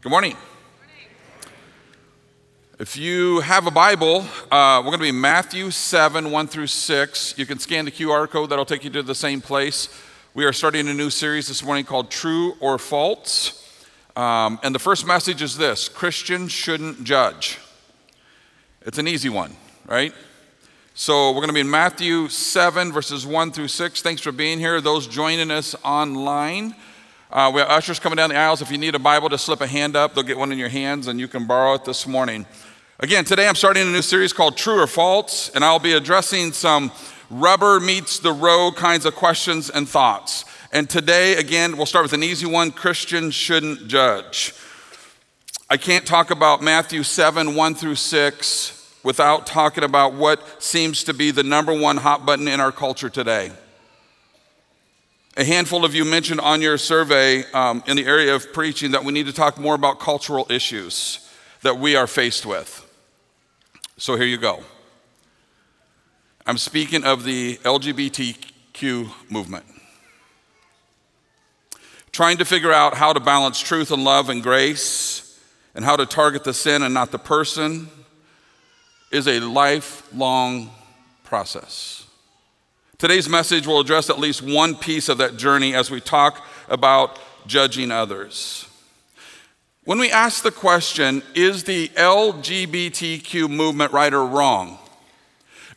Good morning. If you have a Bible, uh, we're going to be Matthew 7, 1 through 6. You can scan the QR code, that'll take you to the same place. We are starting a new series this morning called True or False. Um, and the first message is this Christians shouldn't judge. It's an easy one, right? So we're going to be in Matthew 7, verses 1 through 6. Thanks for being here. Those joining us online, uh, we have ushers coming down the aisles. If you need a Bible, just slip a hand up. They'll get one in your hands and you can borrow it this morning. Again, today I'm starting a new series called True or False, and I'll be addressing some rubber meets the road kinds of questions and thoughts. And today, again, we'll start with an easy one Christians shouldn't judge. I can't talk about Matthew 7, 1 through 6, without talking about what seems to be the number one hot button in our culture today. A handful of you mentioned on your survey um, in the area of preaching that we need to talk more about cultural issues that we are faced with. So here you go. I'm speaking of the LGBTQ movement. Trying to figure out how to balance truth and love and grace and how to target the sin and not the person is a lifelong process. Today's message will address at least one piece of that journey as we talk about judging others. When we ask the question, is the LGBTQ movement right or wrong?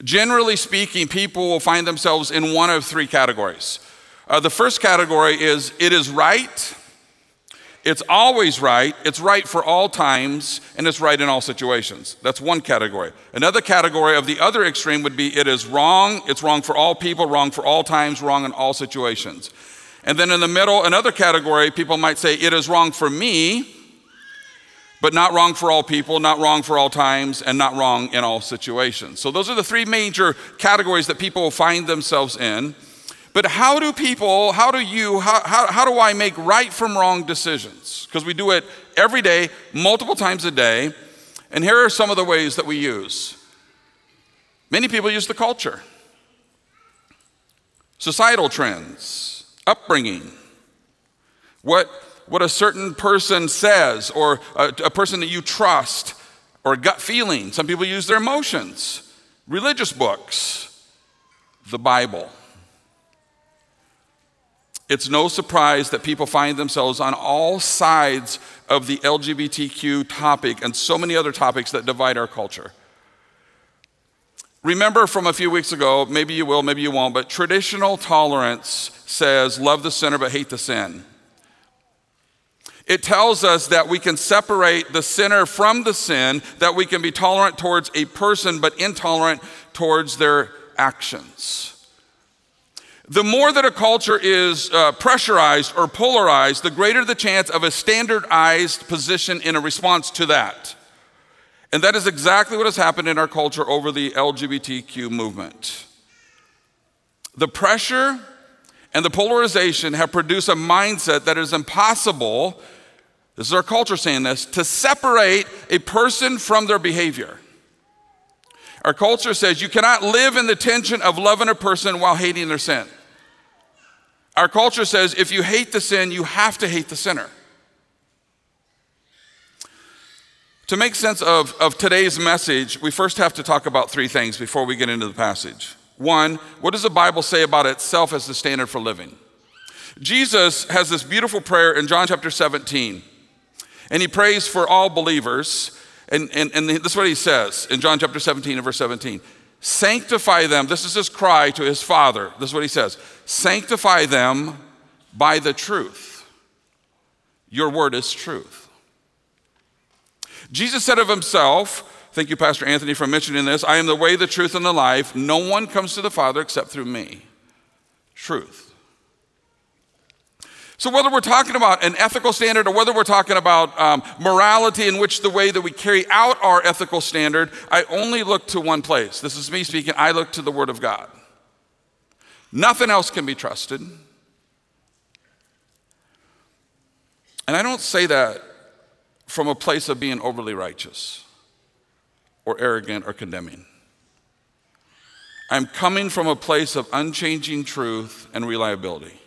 Generally speaking, people will find themselves in one of three categories. Uh, the first category is it is right it's always right, it's right for all times, and it's right in all situations. That's one category. Another category of the other extreme would be it is wrong, it's wrong for all people, wrong for all times, wrong in all situations. And then in the middle, another category, people might say it is wrong for me, but not wrong for all people, not wrong for all times, and not wrong in all situations. So those are the three major categories that people find themselves in. But how do people, how do you, how, how, how do I make right from wrong decisions? Because we do it every day, multiple times a day. And here are some of the ways that we use. Many people use the culture, societal trends, upbringing, what, what a certain person says, or a, a person that you trust, or gut feeling. Some people use their emotions, religious books, the Bible. It's no surprise that people find themselves on all sides of the LGBTQ topic and so many other topics that divide our culture. Remember from a few weeks ago, maybe you will, maybe you won't, but traditional tolerance says love the sinner but hate the sin. It tells us that we can separate the sinner from the sin, that we can be tolerant towards a person but intolerant towards their actions. The more that a culture is uh, pressurized or polarized, the greater the chance of a standardized position in a response to that. And that is exactly what has happened in our culture over the LGBTQ movement. The pressure and the polarization have produced a mindset that is impossible, this is our culture saying this, to separate a person from their behavior. Our culture says you cannot live in the tension of loving a person while hating their sin. Our culture says if you hate the sin, you have to hate the sinner. To make sense of, of today's message, we first have to talk about three things before we get into the passage. One, what does the Bible say about itself as the standard for living? Jesus has this beautiful prayer in John chapter 17, and he prays for all believers. And, and, and this is what he says in John chapter 17 and verse 17 Sanctify them. This is his cry to his Father. This is what he says Sanctify them by the truth. Your word is truth. Jesus said of himself, thank you, Pastor Anthony, for mentioning this I am the way, the truth, and the life. No one comes to the Father except through me. Truth. So, whether we're talking about an ethical standard or whether we're talking about um, morality in which the way that we carry out our ethical standard, I only look to one place. This is me speaking. I look to the Word of God. Nothing else can be trusted. And I don't say that from a place of being overly righteous or arrogant or condemning. I'm coming from a place of unchanging truth and reliability.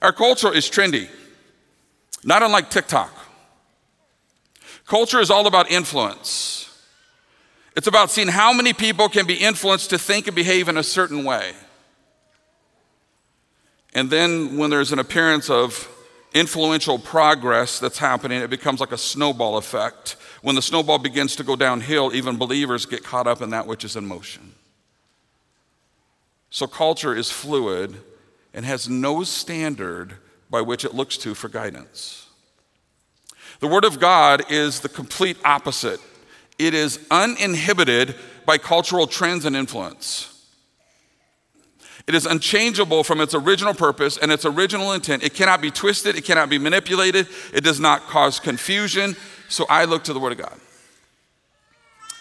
Our culture is trendy, not unlike TikTok. Culture is all about influence. It's about seeing how many people can be influenced to think and behave in a certain way. And then when there's an appearance of influential progress that's happening, it becomes like a snowball effect. When the snowball begins to go downhill, even believers get caught up in that which is in motion. So culture is fluid and has no standard by which it looks to for guidance. The Word of God is the complete opposite. It is uninhibited by cultural trends and influence. It is unchangeable from its original purpose and its original intent. It cannot be twisted, it cannot be manipulated, it does not cause confusion. So I look to the Word of God.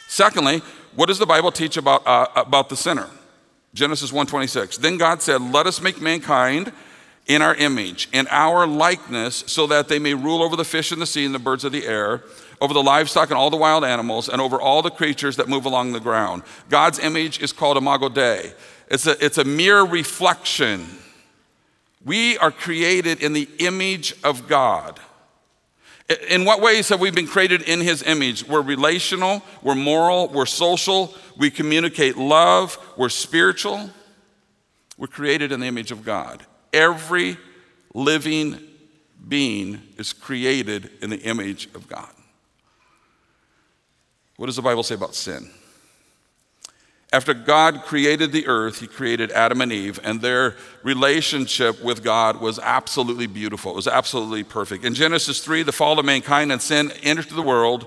Secondly, what does the Bible teach about, uh, about the sinner? Genesis 1:26. Then God said, "Let us make mankind in our image, in our likeness, so that they may rule over the fish in the sea and the birds of the air, over the livestock and all the wild animals, and over all the creatures that move along the ground." God's image is called imago Dei. It's a, it's a mere reflection. We are created in the image of God. In what ways have we been created in His image? We're relational, we're moral, we're social, we communicate love, we're spiritual. We're created in the image of God. Every living being is created in the image of God. What does the Bible say about sin? After God created the earth, He created Adam and Eve, and their relationship with God was absolutely beautiful. It was absolutely perfect. In Genesis 3, the fall of mankind and sin entered the world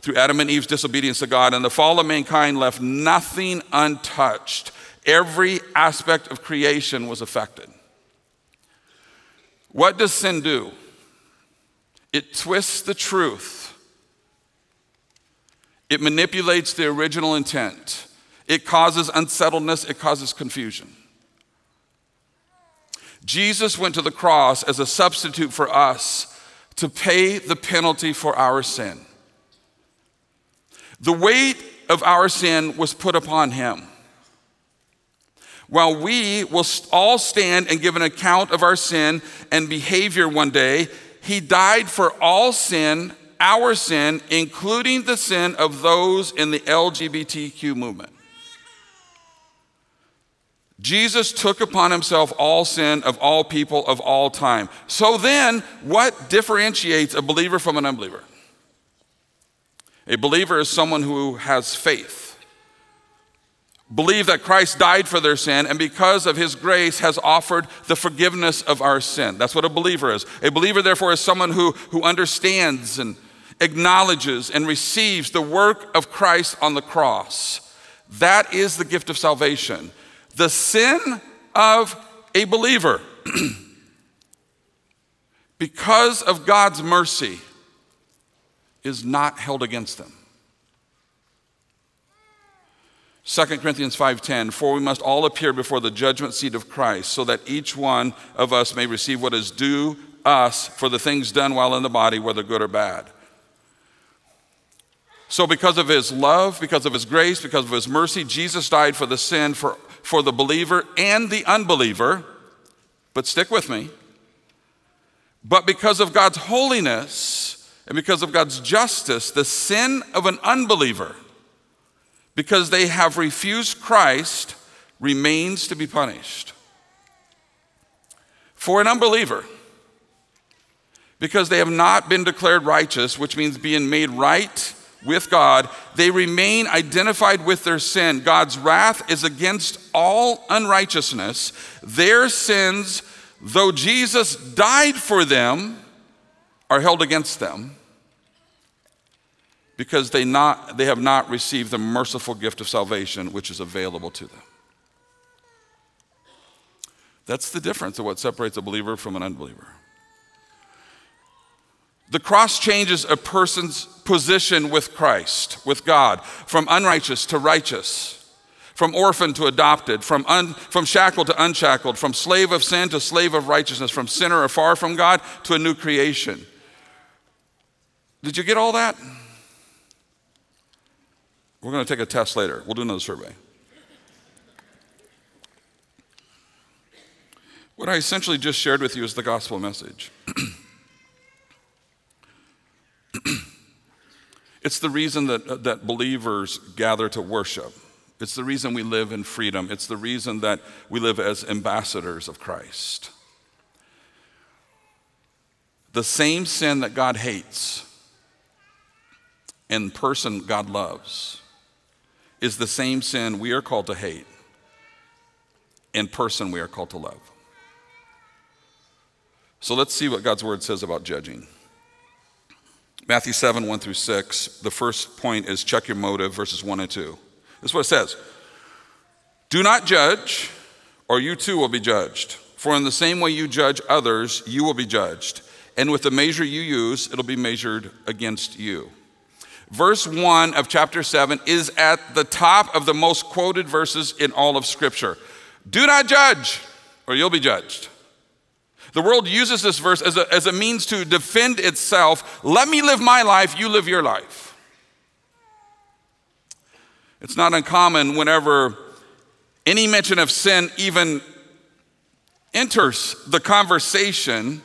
through Adam and Eve's disobedience to God, and the fall of mankind left nothing untouched. Every aspect of creation was affected. What does sin do? It twists the truth, it manipulates the original intent. It causes unsettledness, it causes confusion. Jesus went to the cross as a substitute for us to pay the penalty for our sin. The weight of our sin was put upon him. While we will all stand and give an account of our sin and behavior one day, he died for all sin, our sin, including the sin of those in the LGBTQ movement. Jesus took upon himself all sin of all people of all time. So then, what differentiates a believer from an unbeliever? A believer is someone who has faith, believe that Christ died for their sin, and because of his grace has offered the forgiveness of our sin. That's what a believer is. A believer, therefore, is someone who, who understands and acknowledges and receives the work of Christ on the cross. That is the gift of salvation the sin of a believer, because of God's mercy, is not held against them. 2 Corinthians 5:10 For we must all appear before the judgment seat of Christ so that each one of us may receive what is due us for the things done while in the body whether good or bad. So because of his love, because of his grace, because of his mercy, Jesus died for the sin for for the believer and the unbeliever, but stick with me. But because of God's holiness and because of God's justice, the sin of an unbeliever, because they have refused Christ, remains to be punished. For an unbeliever, because they have not been declared righteous, which means being made right with God, they remain identified with their sin. God's wrath is against all unrighteousness. Their sins, though Jesus died for them, are held against them because they, not, they have not received the merciful gift of salvation which is available to them. That's the difference of what separates a believer from an unbeliever. The cross changes a person's position with Christ, with God, from unrighteous to righteous, from orphan to adopted, from, un, from shackled to unshackled, from slave of sin to slave of righteousness, from sinner afar from God to a new creation. Did you get all that? We're going to take a test later. We'll do another survey. What I essentially just shared with you is the gospel message. It's the reason that, uh, that believers gather to worship. It's the reason we live in freedom. It's the reason that we live as ambassadors of Christ. The same sin that God hates and person God loves is the same sin we are called to hate and person we are called to love. So let's see what God's word says about judging. Matthew 7, 1 through 6. The first point is check your motive, verses 1 and 2. This is what it says Do not judge, or you too will be judged. For in the same way you judge others, you will be judged. And with the measure you use, it'll be measured against you. Verse 1 of chapter 7 is at the top of the most quoted verses in all of Scripture. Do not judge, or you'll be judged. The world uses this verse as a, as a means to defend itself. Let me live my life, you live your life. It's not uncommon whenever any mention of sin even enters the conversation,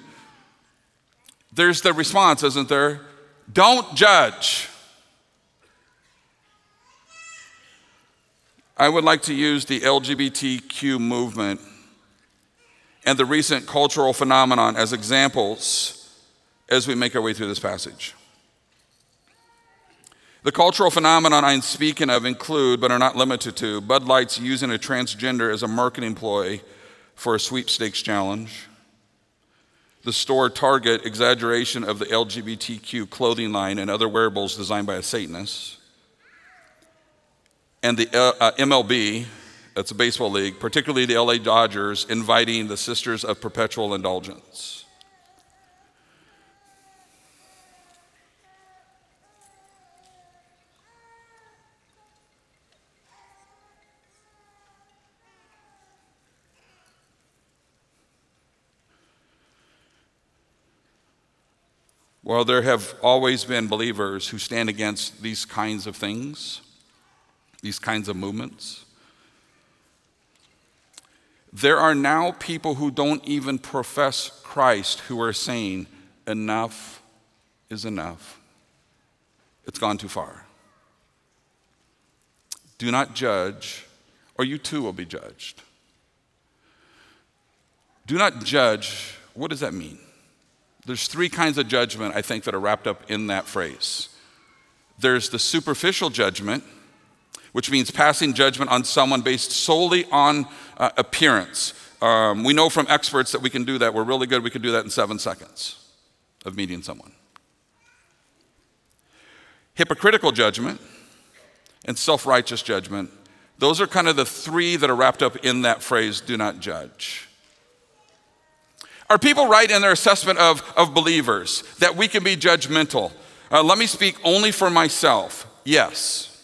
there's the response, isn't there? Don't judge. I would like to use the LGBTQ movement and the recent cultural phenomenon as examples as we make our way through this passage. The cultural phenomenon I'm speaking of include, but are not limited to, Bud Light's using a transgender as a marketing ploy for a sweepstakes challenge, the store Target exaggeration of the LGBTQ clothing line and other wearables designed by a Satanist, and the uh, MLB it's a baseball league, particularly the LA Dodgers, inviting the Sisters of Perpetual Indulgence. Well, there have always been believers who stand against these kinds of things, these kinds of movements. There are now people who don't even profess Christ who are saying, enough is enough. It's gone too far. Do not judge, or you too will be judged. Do not judge. What does that mean? There's three kinds of judgment, I think, that are wrapped up in that phrase. There's the superficial judgment, which means passing judgment on someone based solely on uh, appearance. Um, we know from experts that we can do that. We're really good. We can do that in seven seconds of meeting someone. Hypocritical judgment and self righteous judgment, those are kind of the three that are wrapped up in that phrase do not judge. Are people right in their assessment of, of believers that we can be judgmental? Uh, let me speak only for myself. Yes.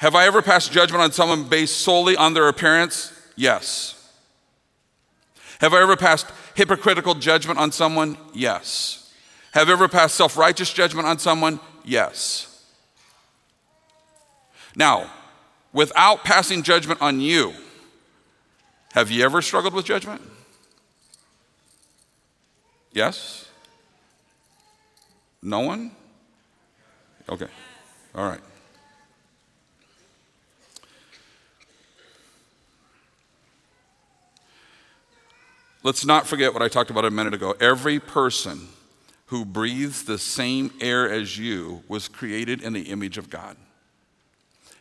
Have I ever passed judgment on someone based solely on their appearance? Yes. Have I ever passed hypocritical judgment on someone? Yes. Have I ever passed self righteous judgment on someone? Yes. Now, without passing judgment on you, have you ever struggled with judgment? Yes? No one? Okay. All right. Let's not forget what I talked about a minute ago. Every person who breathes the same air as you was created in the image of God.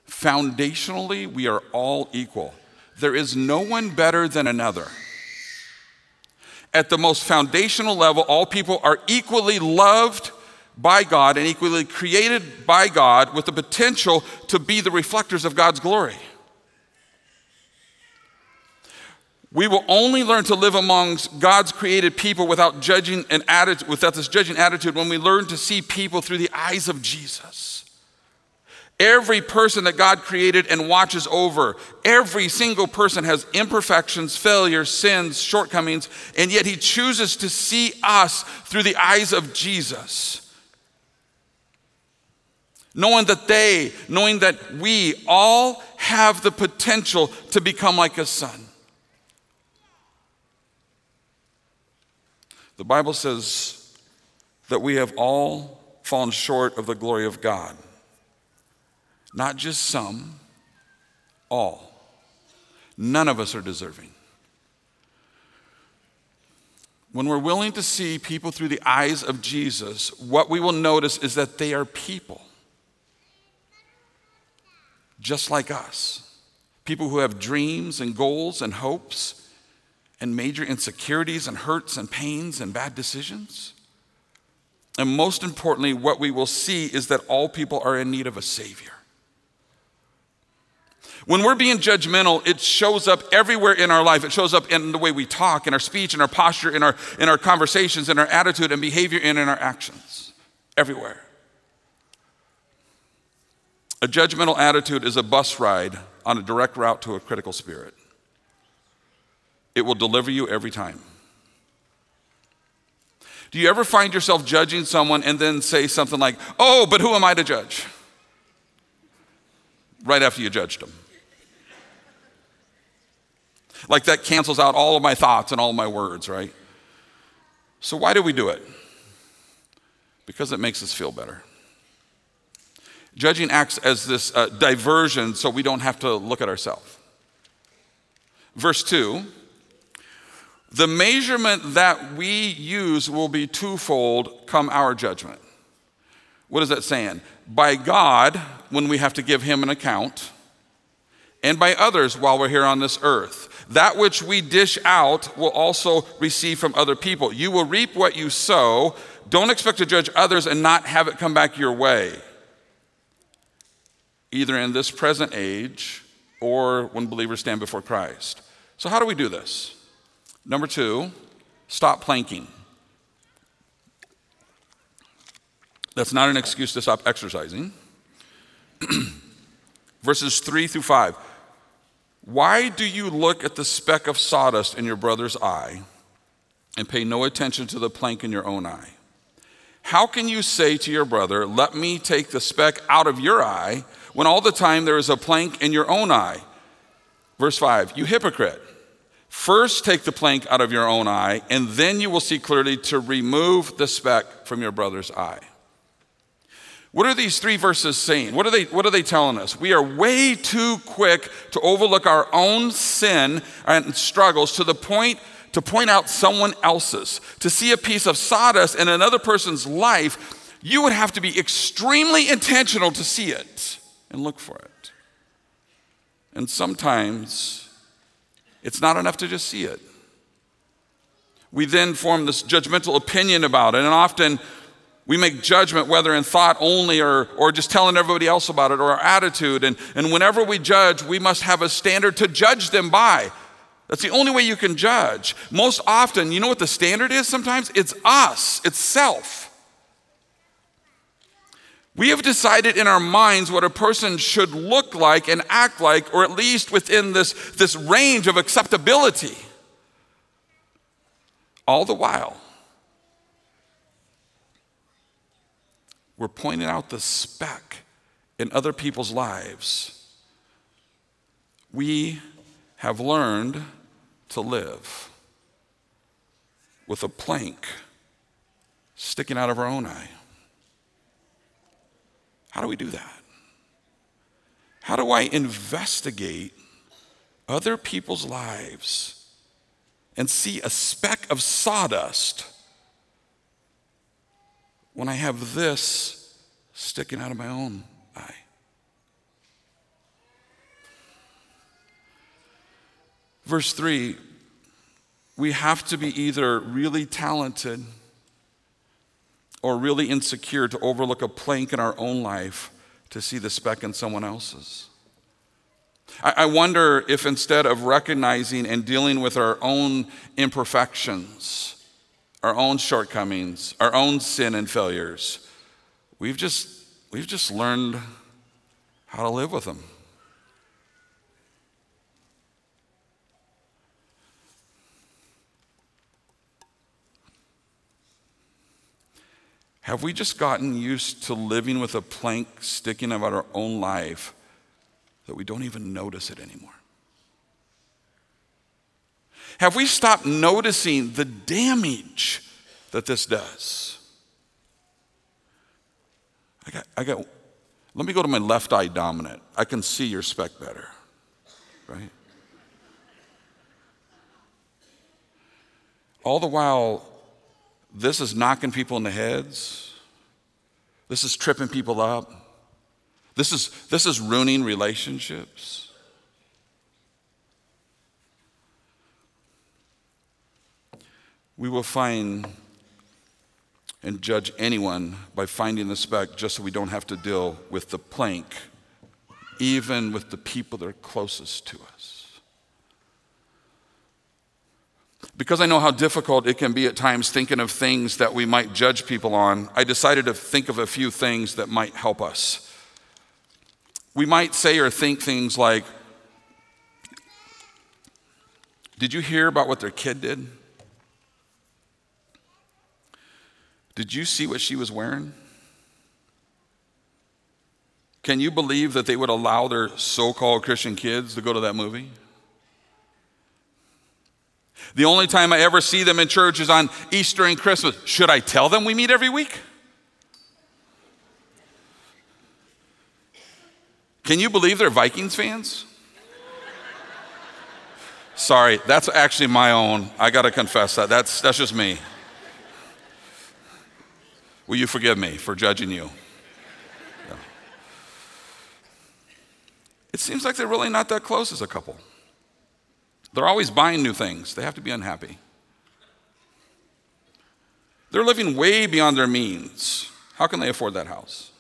Foundationally, we are all equal. There is no one better than another. At the most foundational level, all people are equally loved by God and equally created by God with the potential to be the reflectors of God's glory. We will only learn to live amongst God's created people without judging and attitude, without this judging attitude when we learn to see people through the eyes of Jesus. Every person that God created and watches over, every single person has imperfections, failures, sins, shortcomings, and yet He chooses to see us through the eyes of Jesus. Knowing that they, knowing that we all have the potential to become like a son. The Bible says that we have all fallen short of the glory of God. Not just some, all. None of us are deserving. When we're willing to see people through the eyes of Jesus, what we will notice is that they are people, just like us. People who have dreams and goals and hopes and major insecurities and hurts and pains and bad decisions. And most importantly, what we will see is that all people are in need of a Savior. When we're being judgmental, it shows up everywhere in our life. It shows up in the way we talk, in our speech, in our posture, in our, in our conversations, in our attitude and behavior, and in our actions. Everywhere. A judgmental attitude is a bus ride on a direct route to a critical spirit. It will deliver you every time. Do you ever find yourself judging someone and then say something like, Oh, but who am I to judge? Right after you judged them. Like that cancels out all of my thoughts and all my words, right? So, why do we do it? Because it makes us feel better. Judging acts as this uh, diversion so we don't have to look at ourselves. Verse 2 the measurement that we use will be twofold come our judgment. What is that saying? By God, when we have to give Him an account, and by others while we're here on this earth. That which we dish out will also receive from other people. You will reap what you sow. Don't expect to judge others and not have it come back your way, either in this present age or when believers stand before Christ. So, how do we do this? Number two, stop planking. That's not an excuse to stop exercising. Verses 3 through 5. Why do you look at the speck of sawdust in your brother's eye and pay no attention to the plank in your own eye? How can you say to your brother, Let me take the speck out of your eye, when all the time there is a plank in your own eye? Verse 5 You hypocrite. First take the plank out of your own eye, and then you will see clearly to remove the speck from your brother's eye. What are these three verses saying? What are they, what are they telling us? We are way too quick to overlook our own sin and struggles to the point to point out someone else's. To see a piece of sawdust in another person's life, you would have to be extremely intentional to see it and look for it. And sometimes it's not enough to just see it. We then form this judgmental opinion about it, and often we make judgment, whether in thought only or, or just telling everybody else about it, or our attitude. And, and whenever we judge, we must have a standard to judge them by. That's the only way you can judge. Most often, you know what the standard is sometimes? It's us, it's self. We have decided in our minds what a person should look like and act like, or at least within this, this range of acceptability. All the while, we're pointing out the speck in other people's lives. We have learned to live with a plank sticking out of our own eye. How do we do that? How do I investigate other people's lives and see a speck of sawdust when I have this sticking out of my own eye? Verse 3 we have to be either really talented or really insecure to overlook a plank in our own life to see the speck in someone else's. I wonder if instead of recognizing and dealing with our own imperfections, our own shortcomings, our own sin and failures. We've just, we've just learned how to live with them. Have we just gotten used to living with a plank sticking out our own life that we don't even notice it anymore? Have we stopped noticing the damage that this does? I got, I got, let me go to my left eye dominant. I can see your speck better, right? All the while, this is knocking people in the heads. This is tripping people up. This is, this is ruining relationships. We will find and judge anyone by finding the speck just so we don't have to deal with the plank, even with the people that are closest to us. Because I know how difficult it can be at times thinking of things that we might judge people on, I decided to think of a few things that might help us. We might say or think things like, Did you hear about what their kid did? Did you see what she was wearing? Can you believe that they would allow their so called Christian kids to go to that movie? The only time I ever see them in church is on Easter and Christmas. Should I tell them we meet every week? Can you believe they're Vikings fans? Sorry, that's actually my own. I got to confess that. That's, that's just me. Will you forgive me for judging you? Yeah. It seems like they're really not that close as a couple. They're always buying new things, they have to be unhappy. They're living way beyond their means. How can they afford that house?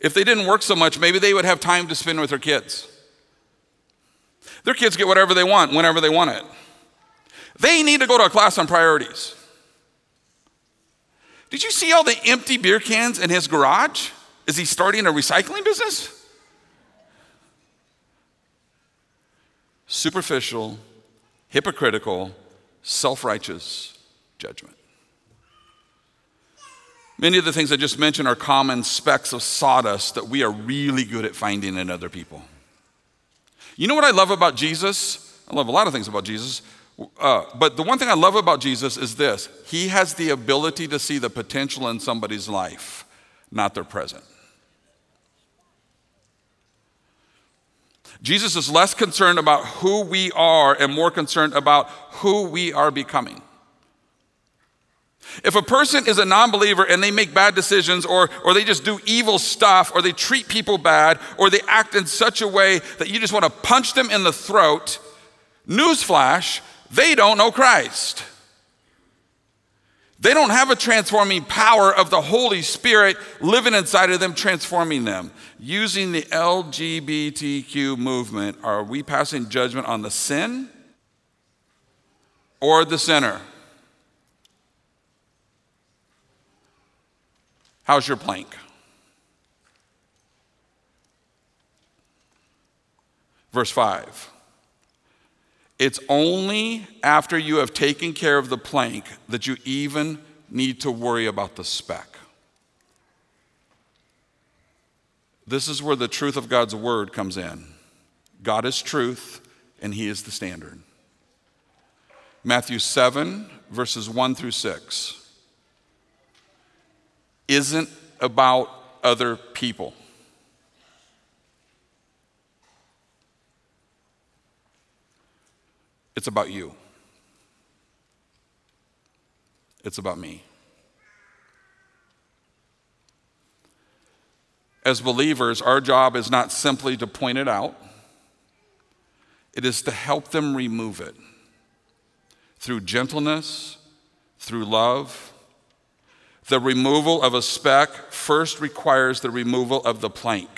If they didn't work so much, maybe they would have time to spend with their kids. Their kids get whatever they want whenever they want it. They need to go to a class on priorities. Did you see all the empty beer cans in his garage? Is he starting a recycling business? Superficial, hypocritical, self righteous judgment. Many of the things I just mentioned are common specks of sawdust that we are really good at finding in other people. You know what I love about Jesus? I love a lot of things about Jesus. Uh, but the one thing I love about Jesus is this He has the ability to see the potential in somebody's life, not their present. Jesus is less concerned about who we are and more concerned about who we are becoming. If a person is a non believer and they make bad decisions, or, or they just do evil stuff, or they treat people bad, or they act in such a way that you just want to punch them in the throat, newsflash, they don't know Christ. They don't have a transforming power of the Holy Spirit living inside of them, transforming them. Using the LGBTQ movement, are we passing judgment on the sin or the sinner? How's your plank? Verse 5. It's only after you have taken care of the plank that you even need to worry about the speck. This is where the truth of God's word comes in. God is truth, and He is the standard. Matthew 7, verses 1 through 6, isn't about other people. It's about you. It's about me. As believers, our job is not simply to point it out, it is to help them remove it through gentleness, through love. The removal of a speck first requires the removal of the plank.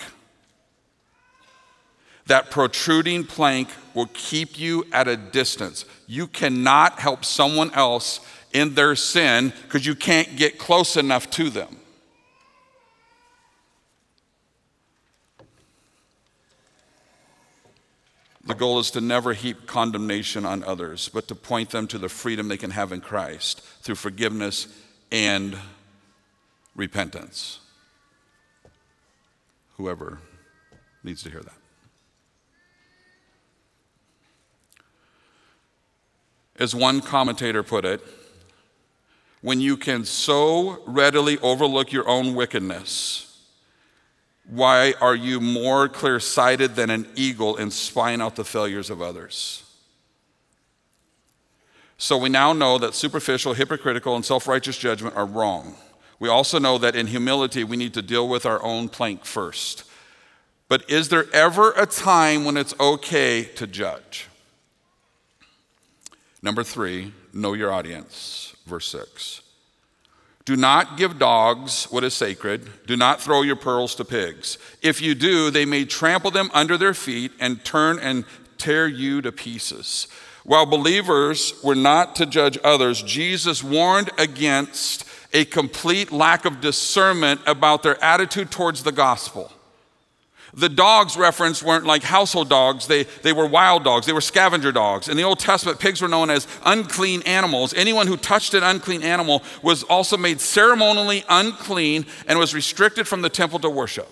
That protruding plank will keep you at a distance. You cannot help someone else in their sin because you can't get close enough to them. The goal is to never heap condemnation on others, but to point them to the freedom they can have in Christ through forgiveness and repentance. Whoever needs to hear that. As one commentator put it, when you can so readily overlook your own wickedness? Why are you more clear sighted than an eagle in spying out the failures of others? So we now know that superficial, hypocritical, and self righteous judgment are wrong. We also know that in humility, we need to deal with our own plank first. But is there ever a time when it's okay to judge? Number three, know your audience. Verse six. Do not give dogs what is sacred. Do not throw your pearls to pigs. If you do, they may trample them under their feet and turn and tear you to pieces. While believers were not to judge others, Jesus warned against a complete lack of discernment about their attitude towards the gospel. The dogs referenced weren't like household dogs, they, they were wild dogs, they were scavenger dogs. In the Old Testament, pigs were known as unclean animals. Anyone who touched an unclean animal was also made ceremonially unclean and was restricted from the temple to worship.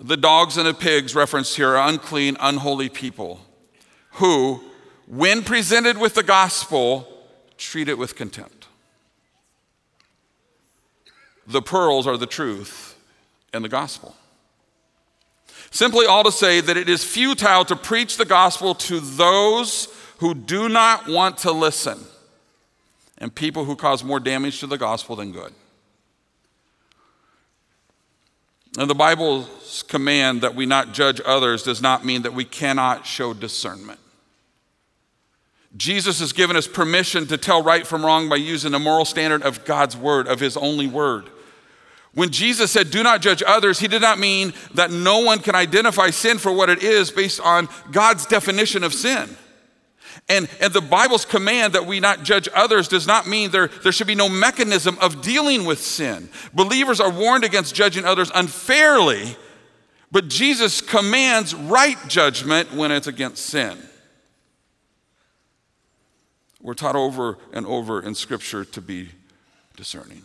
The dogs and the pigs referenced here are unclean, unholy people who, when presented with the gospel, treat it with contempt. The pearls are the truth and the gospel. Simply all to say that it is futile to preach the gospel to those who do not want to listen and people who cause more damage to the gospel than good. And the Bible's command that we not judge others does not mean that we cannot show discernment. Jesus has given us permission to tell right from wrong by using the moral standard of God's word, of his only word. When Jesus said, Do not judge others, he did not mean that no one can identify sin for what it is based on God's definition of sin. And, and the Bible's command that we not judge others does not mean there, there should be no mechanism of dealing with sin. Believers are warned against judging others unfairly, but Jesus commands right judgment when it's against sin. We're taught over and over in Scripture to be discerning.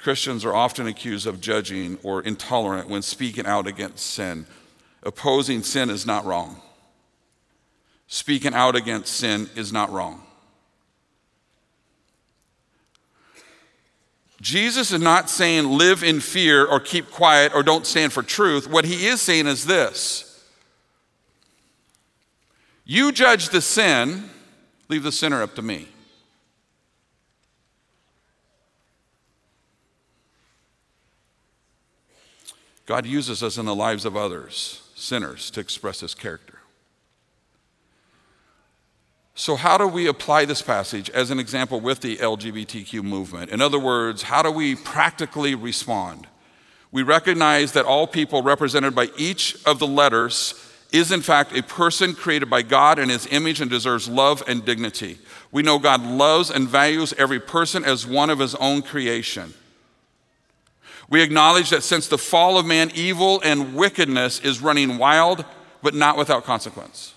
Christians are often accused of judging or intolerant when speaking out against sin. Opposing sin is not wrong. Speaking out against sin is not wrong. Jesus is not saying live in fear or keep quiet or don't stand for truth. What he is saying is this You judge the sin, leave the sinner up to me. God uses us in the lives of others, sinners, to express his character. So, how do we apply this passage as an example with the LGBTQ movement? In other words, how do we practically respond? We recognize that all people represented by each of the letters is, in fact, a person created by God in his image and deserves love and dignity. We know God loves and values every person as one of his own creation. We acknowledge that since the fall of man, evil and wickedness is running wild, but not without consequence.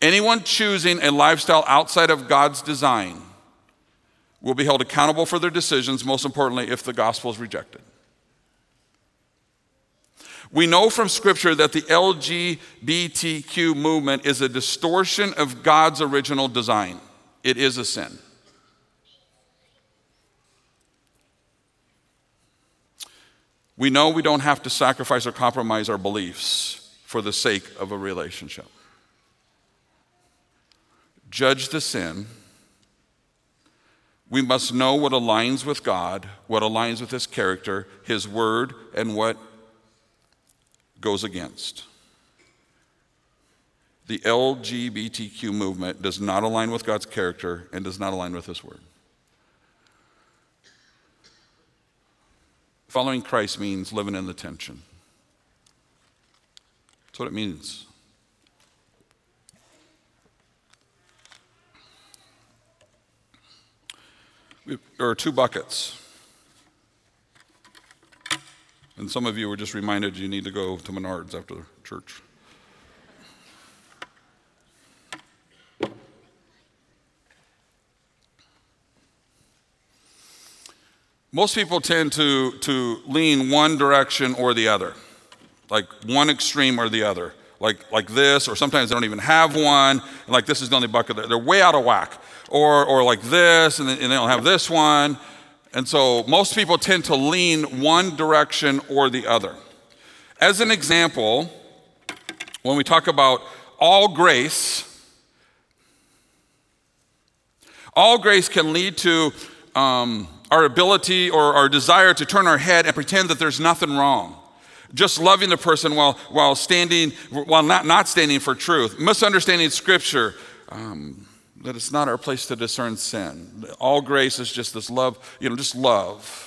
Anyone choosing a lifestyle outside of God's design will be held accountable for their decisions, most importantly, if the gospel is rejected. We know from Scripture that the LGBTQ movement is a distortion of God's original design, it is a sin. We know we don't have to sacrifice or compromise our beliefs for the sake of a relationship. Judge the sin. We must know what aligns with God, what aligns with His character, His word, and what goes against. The LGBTQ movement does not align with God's character and does not align with His word. Following Christ means living in the tension. That's what it means. There are two buckets. And some of you were just reminded you need to go to Menards after church. Most people tend to, to lean one direction or the other, like one extreme or the other. like, like this, or sometimes they don't even have one, like this is the only bucket. They're, they're way out of whack. Or, or like this, and, and they don't have this one. And so most people tend to lean one direction or the other. As an example, when we talk about all grace, all grace can lead to um, our ability or our desire to turn our head and pretend that there's nothing wrong. Just loving the person while, while standing, while not, not standing for truth. Misunderstanding scripture. Um, that it's not our place to discern sin. All grace is just this love, you know, just love.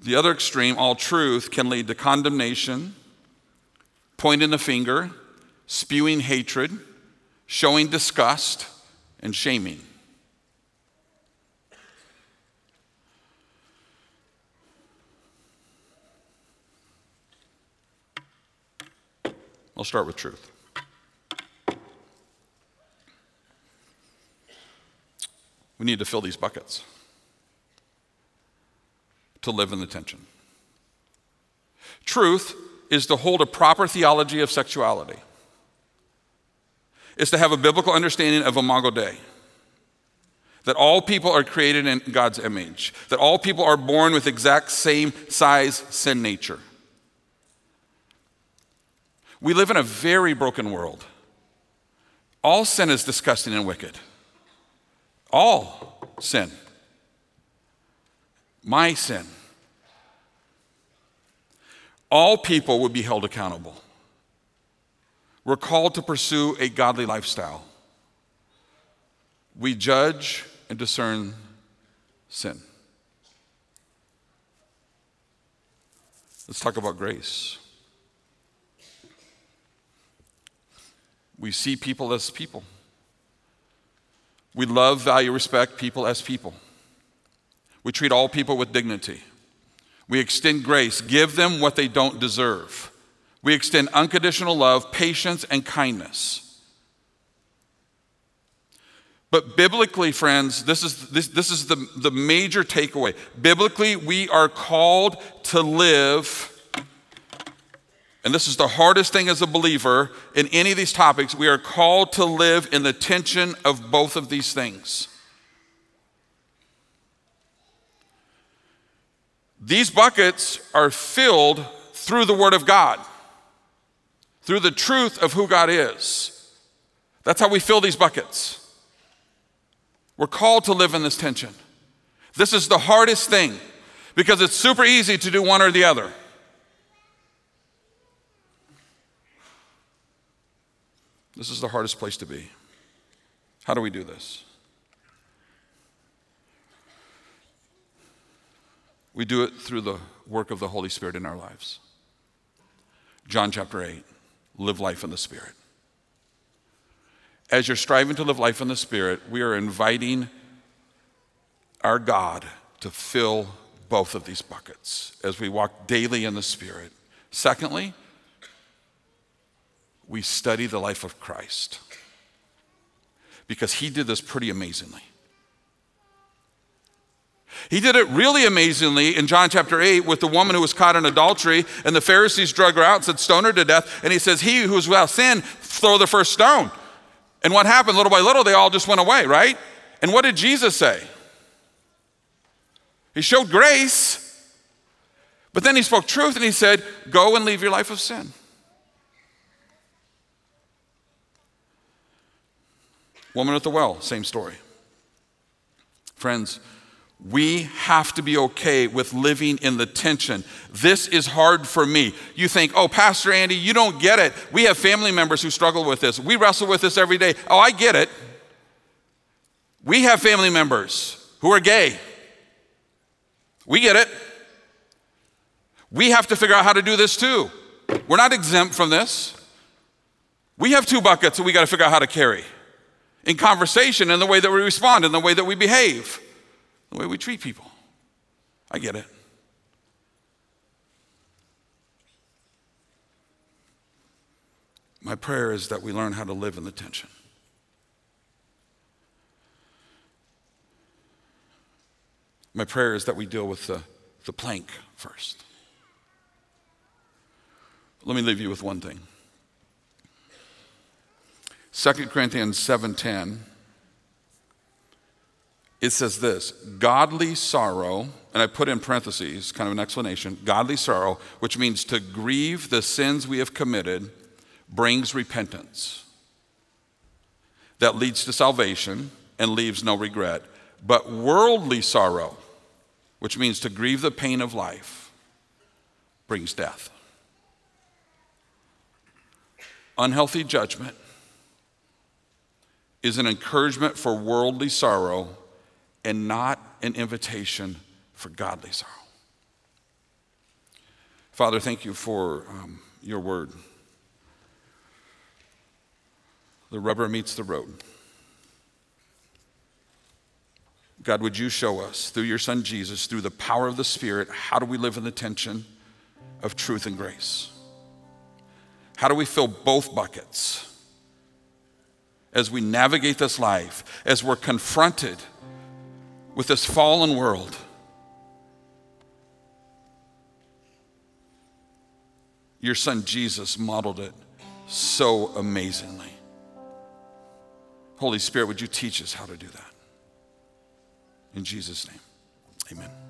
The other extreme, all truth, can lead to condemnation, pointing the finger, spewing hatred, showing disgust, and shaming. I'll start with truth. We need to fill these buckets to live in the tension. Truth is to hold a proper theology of sexuality. Is to have a biblical understanding of imago Dei. That all people are created in God's image. That all people are born with exact same size sin nature. We live in a very broken world. All sin is disgusting and wicked. All sin. My sin. All people would be held accountable. We're called to pursue a godly lifestyle. We judge and discern sin. Let's talk about grace. We see people as people. We love, value, respect people as people. We treat all people with dignity. We extend grace, give them what they don't deserve. We extend unconditional love, patience, and kindness. But biblically, friends, this is, this, this is the, the major takeaway. Biblically, we are called to live and this is the hardest thing as a believer in any of these topics, we are called to live in the tension of both of these things. These buckets are filled through the Word of God, through the truth of who God is. That's how we fill these buckets. We're called to live in this tension. This is the hardest thing because it's super easy to do one or the other. This is the hardest place to be. How do we do this? We do it through the work of the Holy Spirit in our lives. John chapter 8 live life in the Spirit. As you're striving to live life in the Spirit, we are inviting our God to fill both of these buckets as we walk daily in the Spirit. Secondly, we study the life of Christ because he did this pretty amazingly. He did it really amazingly in John chapter 8 with the woman who was caught in adultery, and the Pharisees drug her out and said, Stone her to death. And he says, He who is without sin, throw the first stone. And what happened? Little by little, they all just went away, right? And what did Jesus say? He showed grace, but then he spoke truth and he said, Go and leave your life of sin. Woman at the well, same story. Friends, we have to be okay with living in the tension. This is hard for me. You think, oh, Pastor Andy, you don't get it. We have family members who struggle with this. We wrestle with this every day. Oh, I get it. We have family members who are gay. We get it. We have to figure out how to do this too. We're not exempt from this. We have two buckets that we got to figure out how to carry in conversation, in the way that we respond, in the way that we behave, the way we treat people. I get it. My prayer is that we learn how to live in the tension. My prayer is that we deal with the, the plank first. Let me leave you with one thing. 2 Corinthians 7:10 it says this, godly sorrow, and I put in parentheses kind of an explanation, godly sorrow, which means to grieve the sins we have committed brings repentance. That leads to salvation and leaves no regret. But worldly sorrow, which means to grieve the pain of life, brings death. Unhealthy judgment is an encouragement for worldly sorrow and not an invitation for godly sorrow. Father, thank you for um, your word. The rubber meets the road. God, would you show us through your son Jesus, through the power of the Spirit, how do we live in the tension of truth and grace? How do we fill both buckets? As we navigate this life, as we're confronted with this fallen world. Your son Jesus modeled it so amazingly. Holy Spirit, would you teach us how to do that? In Jesus' name, amen.